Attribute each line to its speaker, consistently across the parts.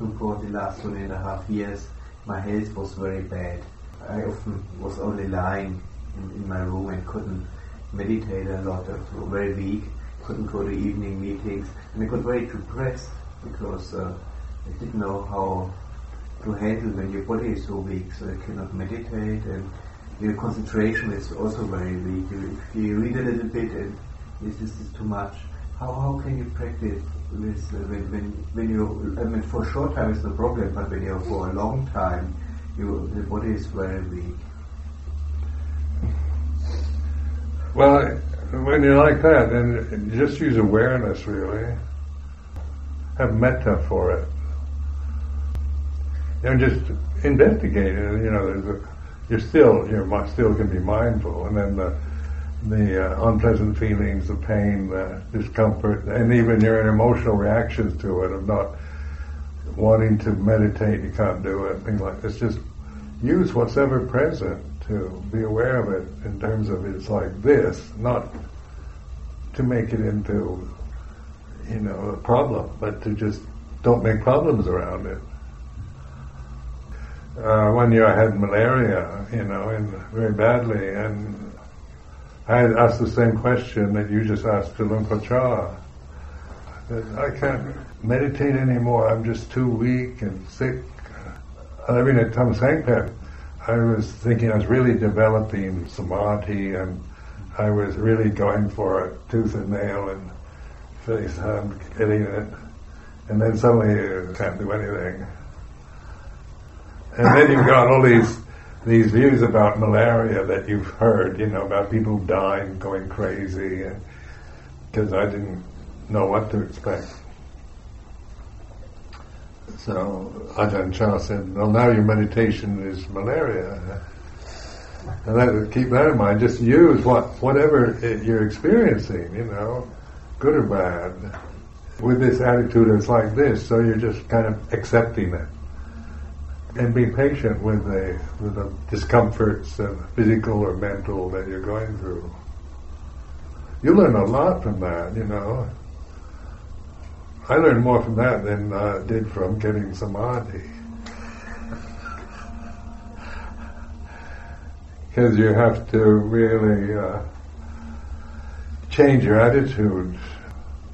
Speaker 1: And for the last one and a half years, my health was very bad. I often was only lying in, in my room and couldn't meditate a lot. I was very weak, couldn't go to evening meetings, and I got very depressed because uh, I didn't know how to handle when your body is so weak, so you cannot meditate and your concentration is also very weak. If you read a little bit and this is too much, how, how can you practice with uh, when, when when you I mean for a short time it's no problem, but when you're for a long time, you the body is very weak.
Speaker 2: Well, when you're like that, then just use awareness really. Have metta for it. And just investigate it. You know, a, you're still you're still can be mindful, and then the the uh, unpleasant feelings, the pain, the discomfort, and even your emotional reactions to it of not wanting to meditate, you can't do it, things like this. Just use what's ever present to be aware of it in terms of it's like this, not to make it into, you know, a problem, but to just don't make problems around it. Uh, one year I had malaria, you know, and very badly, and I had asked the same question that you just asked to Luang Chah. I can't meditate anymore. I'm just too weak and sick. I mean, at Tham Saeng Phet, I was thinking I was really developing samadhi and I was really going for it tooth and nail and face I'm getting it. And then suddenly you can't do anything. And then you've got all these these views about malaria that you've heard, you know, about people dying, going crazy, uh, because I didn't know what to expect. So Ajahn Chah said, well now your meditation is malaria. And that, keep that in mind. Just use what whatever it, you're experiencing, you know, good or bad, with this attitude it's like this, so you're just kind of accepting it and be patient with the with the discomforts, uh, physical or mental, that you're going through. You learn a lot from that, you know. I learned more from that than I uh, did from getting samadhi. Because you have to really uh, change your attitude.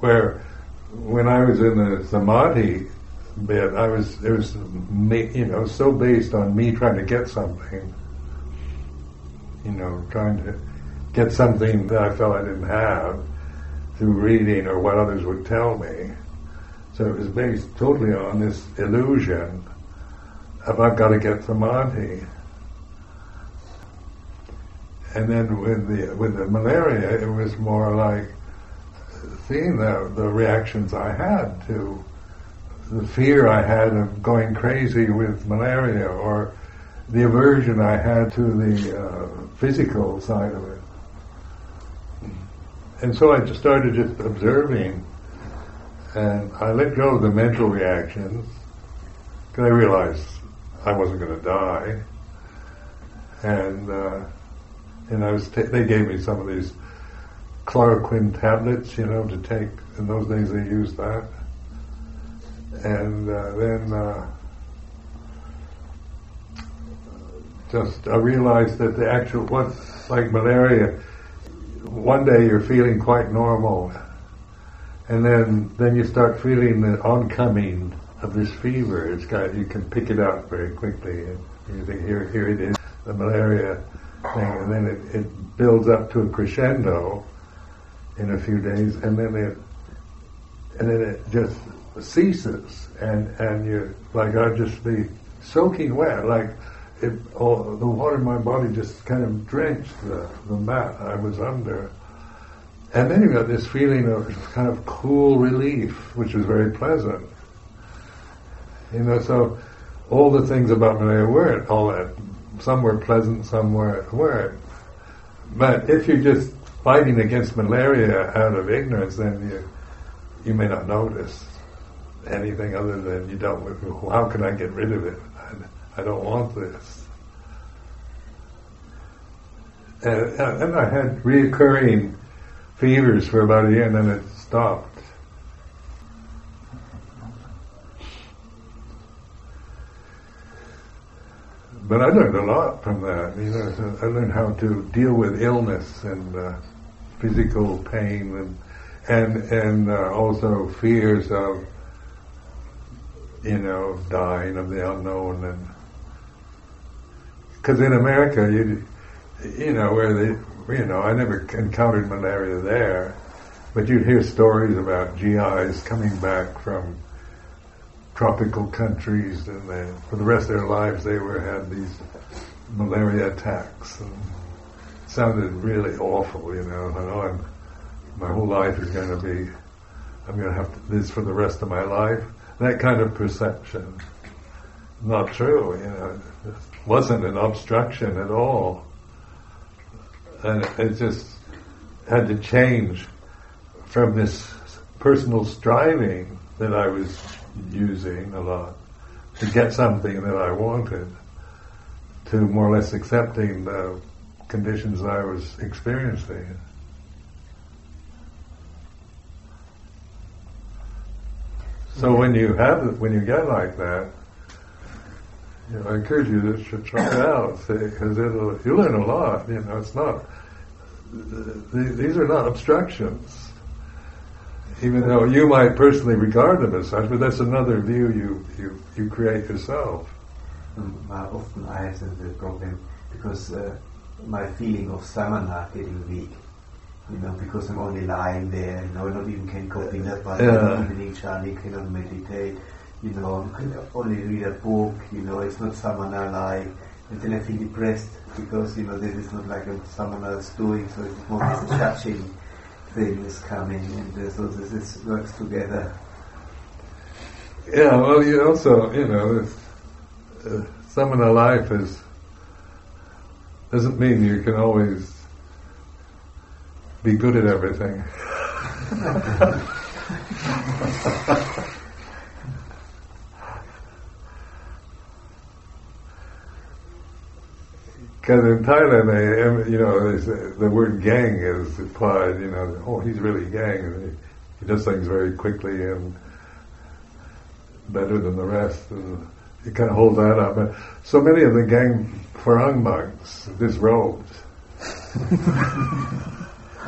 Speaker 2: Where when I was in the samadhi bit. I was it was you know so based on me trying to get something, you know, trying to get something that I felt I didn't have through reading or what others would tell me. So it was based totally on this illusion of I've got to get samadhi. And then with the with the malaria, it was more like seeing the the reactions I had to the fear I had of going crazy with malaria or the aversion I had to the uh, physical side of it. And so I just started just observing and I let go of the mental reactions because I realized I wasn't going to die. And uh, and I was t- they gave me some of these chloroquine tablets, you know, to take. In those days, they used that and uh, then uh, just I realized that the actual what like malaria, one day you're feeling quite normal, and then then you start feeling the oncoming of this fever. It's got you can pick it up very quickly, and you think here here it is, the malaria thing, and then it, it builds up to a crescendo in a few days, and then it and then it just ceases, and and you like I'd just be soaking wet, like it, all, the water in my body just kind of drenched the, the mat I was under. And then you got this feeling of kind of cool relief, which was very pleasant. You know, so all the things about malaria weren't all that. Some were pleasant, some were, weren't. But if you're just fighting against malaria out of ignorance, then you you may not notice anything other than you don't. How can I get rid of it? I, I don't want this. And, and I had reoccurring fevers for about a year, and then it stopped. but I learned a lot from that. You know, I learned how to deal with illness and uh, physical pain and and and uh, also fears of you know dying of the unknown and because in America you you know where they you know I never encountered malaria there, but you'd hear stories about GIs coming back from tropical countries, and they, for the rest of their lives they were had these malaria attacks. And it sounded really awful, you know. I know I'm, my whole life is going to be, I'm going to have to, this for the rest of my life. That kind of perception, not true, you know. It wasn't an obstruction at all, and it just had to change from this personal striving that I was using a lot to get something that I wanted to more or less accepting the conditions I was experiencing. So when you have when you get like that, you know, I encourage you to try it out because it'll you learn a lot. You know, it's not these are not obstructions even though you might personally regard them as such, but that's another view you, you, you create yourself.
Speaker 1: Um, often I have the problem because uh, my feeling of samana getting weak. You know, because I'm only lying there, you know, not even can go pindapat, yeah. evening chanting, cannot meditate, you know, I can only read a book, you know, it's not samana like, and then I feel depressed because, you know, this is not like someone else doing, so it's more judging thing is coming, and so this, this works together.
Speaker 2: Yeah, well, you also, you know, uh, samana life is doesn't mean you can always be good at everything. Because in Thailand, they, you know, the word gang is applied. You know, oh, he's really gang, he, does things very quickly and better than the rest. And he kind of holds that up. So many of the gang Farang monks disrobed.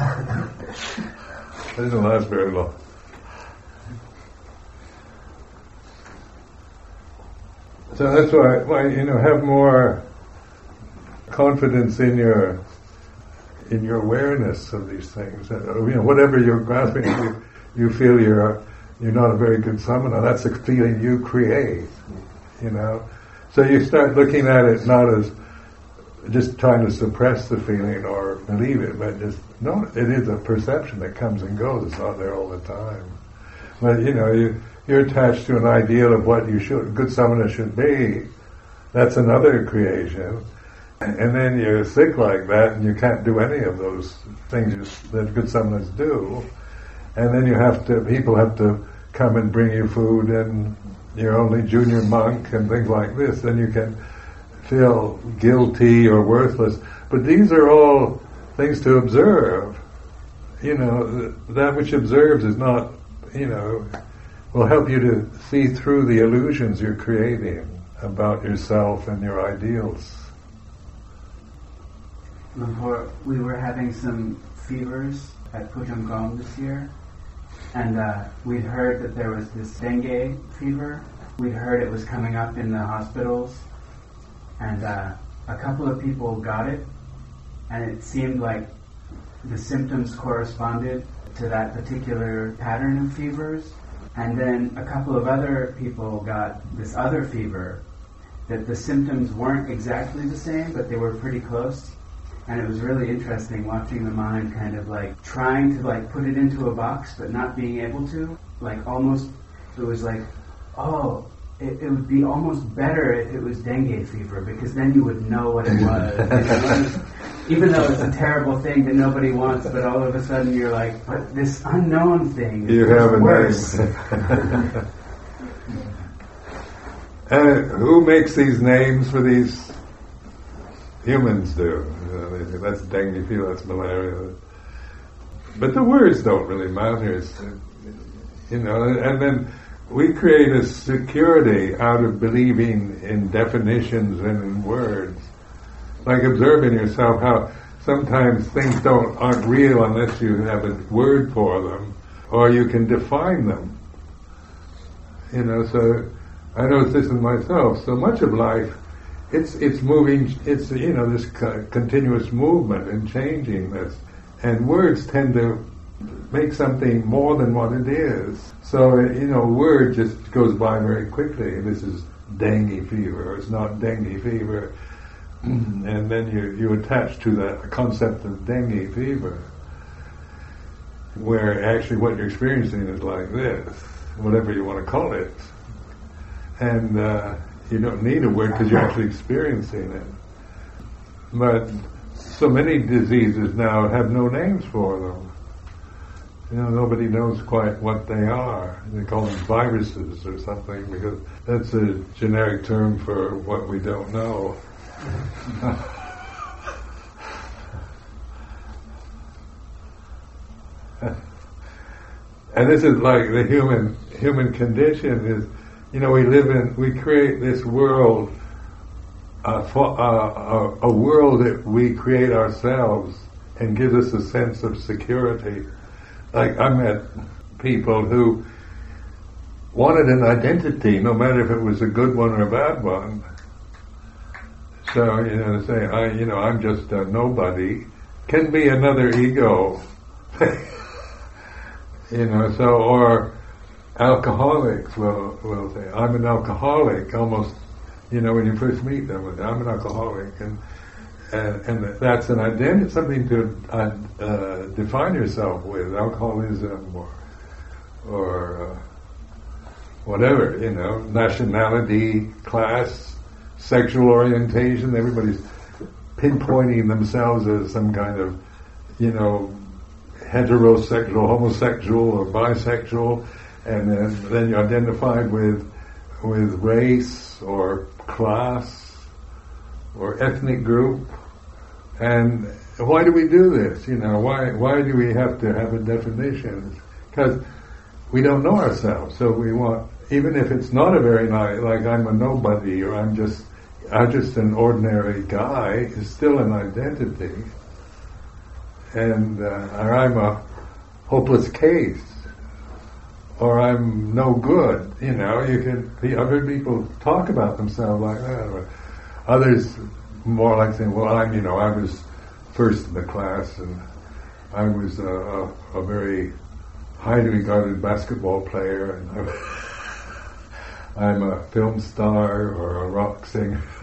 Speaker 2: it didn't last very long. So that's why, why you know, have more confidence in your in your awareness of these things. Uh, you know, whatever you're grasping, you, you feel you're you're not a very good samana. That's a feeling you create. You know, so you start looking at it not as just trying to suppress the feeling or believe it, but just no, it is a perception that comes and goes. It's not there all the time. But you know, you you're attached to an ideal of what you should good samana should be. That's another creation. And then you're sick like that, and you can't do any of those things that good samanas do. And then you have to, people have to come and bring you food, and you're only junior monk and things like this. Then you can feel guilty or worthless. But these are all things to observe. You know, that which observes is not, you know, will help you to see through the illusions you're creating about yourself and your ideals
Speaker 3: before we were having some fevers at Pujangong this year, and uh, we'd heard that there was this dengue fever. We'd heard it was coming up in the hospitals, and uh, a couple of people got it, and it seemed like the symptoms corresponded to that particular pattern of fevers. And then a couple of other people got this other fever that the symptoms weren't exactly the same, but they were pretty close and it was really interesting watching the mind kind of like trying to like put it into a box but not being able to like almost it was like oh it, it would be almost better if it was dengue fever because then you would know what it was even though it's a terrible thing that nobody wants but all of a sudden you're like but this unknown thing
Speaker 2: you have a worse and uh, who makes these names for these humans do. You know, they say that's dengue fever, that's malaria. But the words don't really matter. It's, uh, you know, and then we create a security out of believing in definitions and in words. Like observing yourself how sometimes things don't aren't real unless you have a word for them, or you can define them. You know, so I notice this in myself. So much of life, it's it's moving. It's you know this co- continuous movement and changing this, and words tend to make something more than what it is. So you know, word just goes by very quickly. This is dengue fever. It's not dengue fever, and then you you attach to that concept of dengue fever, where actually what you're experiencing is like this, whatever you want to call it, and uh, you don't need a word because you're actually experiencing it. But so many diseases now have no names for them. You know, nobody knows quite what they are. They call them viruses or something because that's a generic term for what we don't know. and this is like the human human condition is, you know, we live in, we create this world, uh, for, uh, a, a world that we create ourselves and gives us a sense of security. Like I met people who wanted an identity, no matter if it was a good one or a bad one. So you know, say I, you know, I'm just a nobody, can be another ego. you know, so or alcoholics will will say, I'm an alcoholic, almost. You know, when you first meet them, I'm an alcoholic, and and, and that's an identity, something to uh, define yourself with, alcoholism or, or uh, whatever, you know, nationality, class, sexual orientation. Everybody's pinpointing themselves as some kind of, you know, heterosexual, homosexual, or bisexual, and then, then you're identified with with race or class or ethnic group and why do we do this? You know, why why do we have to have a definition? Because we don't know ourselves, so we want even if it's not a very nice, like I'm a nobody or I'm just I'm just an ordinary guy, it's still an identity, and uh, or I'm a hopeless case, or I'm no good. You know, you can. I've heard people talk about themselves like that, or others more like saying, well, I'm, you know, I was first in the class and I was a, a, a very highly regarded basketball player and I'm a film star or a rock singer.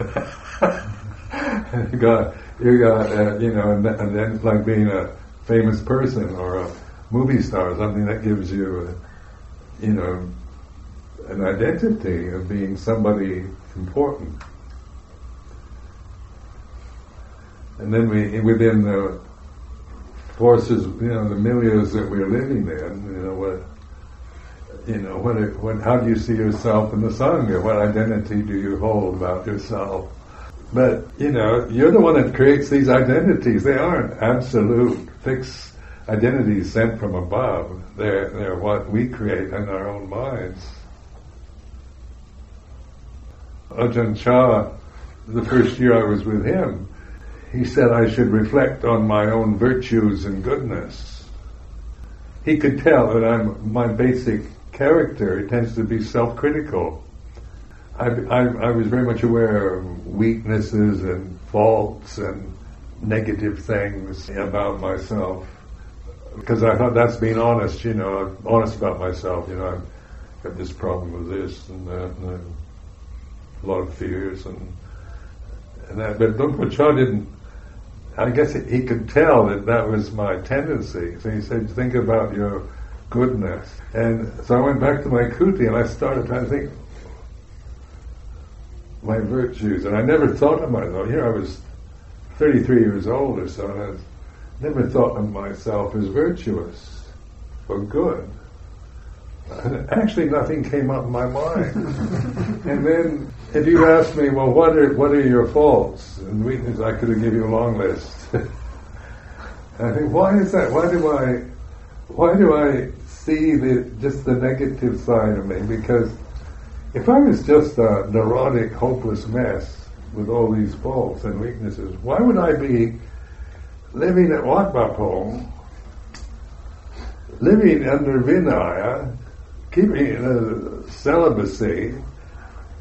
Speaker 2: you got, you got, uh, you know, and, th- and, then it's like being a famous person or a movie star, something that gives you, a, you know, an identity of being somebody important. And then we within the forces, you know, the milieus that we're living in, you know, what, you know, what, what, how do you see yourself in the sangha? What identity do you hold about yourself? But you know, you're the one that creates these identities. They aren't absolute fixed identities sent from above. They're they're what we create in our own minds. Ajahn Chah, the first year I was with him, he said I should reflect on my own virtues and goodness. He could tell that I'm my basic character tends to be self-critical. I, I, I was very much aware of weaknesses and faults and negative things about myself because I thought that's being honest. You know, I'm honest about myself. You know, I've got this problem with this and that, and a lot of fears and and that. But Luang Por didn't I guess he could tell that that was my tendency. So he said, think about your goodness. And so I went back to my kuti and I started trying to think my virtues. And I never thought of myself. Here I was 33 years old or so, and I never thought of myself as virtuous or good. Actually, nothing came up in my mind. and then if you ask me, well, what are what are your faults and weaknesses? I could have given you a long list. I think, why is that? Why do I, why do I see the just the negative side of me because if I was just a neurotic, hopeless mess with all these faults and weaknesses, why would I be living at Wat Pah Pong, living under Vinaya, keeping uh, celibacy?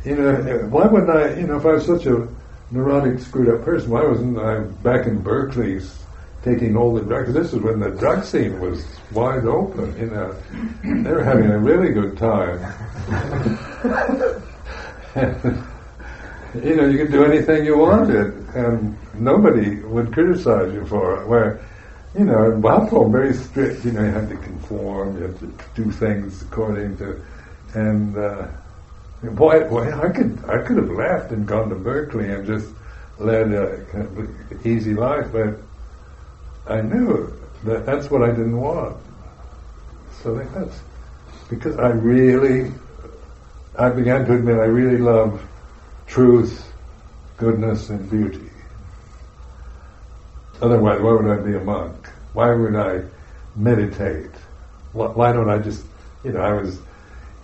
Speaker 2: You know, why wouldn't I? You know, if I was such a neurotic, screwed up person, why wasn't I back in Berkeley taking all the drugs? This is when the drug scene was wide open. You know, they were having a really good time. you know, you could do anything you wanted, and nobody would criticize you for it. Where, you know, in Bapo, very strict. You know, you had to conform, you had to do things according to, and uh, boy, boy, I could, I could have left and gone to Berkeley and just led a kind of easy life, but I knew that that's what I didn't want. So that's because I really, I began to admit I really love truth, goodness, and beauty. Otherwise, why would I be a monk? Why would I meditate? Why don't I just, you know, I was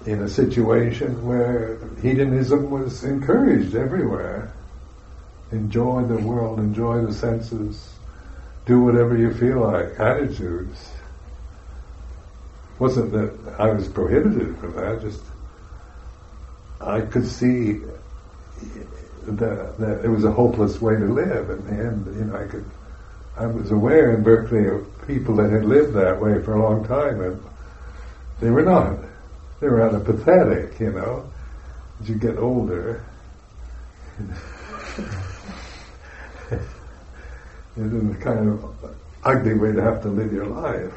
Speaker 2: in a situation where hedonism was encouraged everywhere. Enjoy the world, enjoy the senses, do whatever you feel like, attitudes. Wasn't that I was prohibited from that, just I could see that, that it was a hopeless way to live in the end, you know, I could I was aware in Berkeley of people that had lived that way for a long time and they were not. They were rather pathetic, you know. As you get older, it is a kind of ugly way to have to live your life.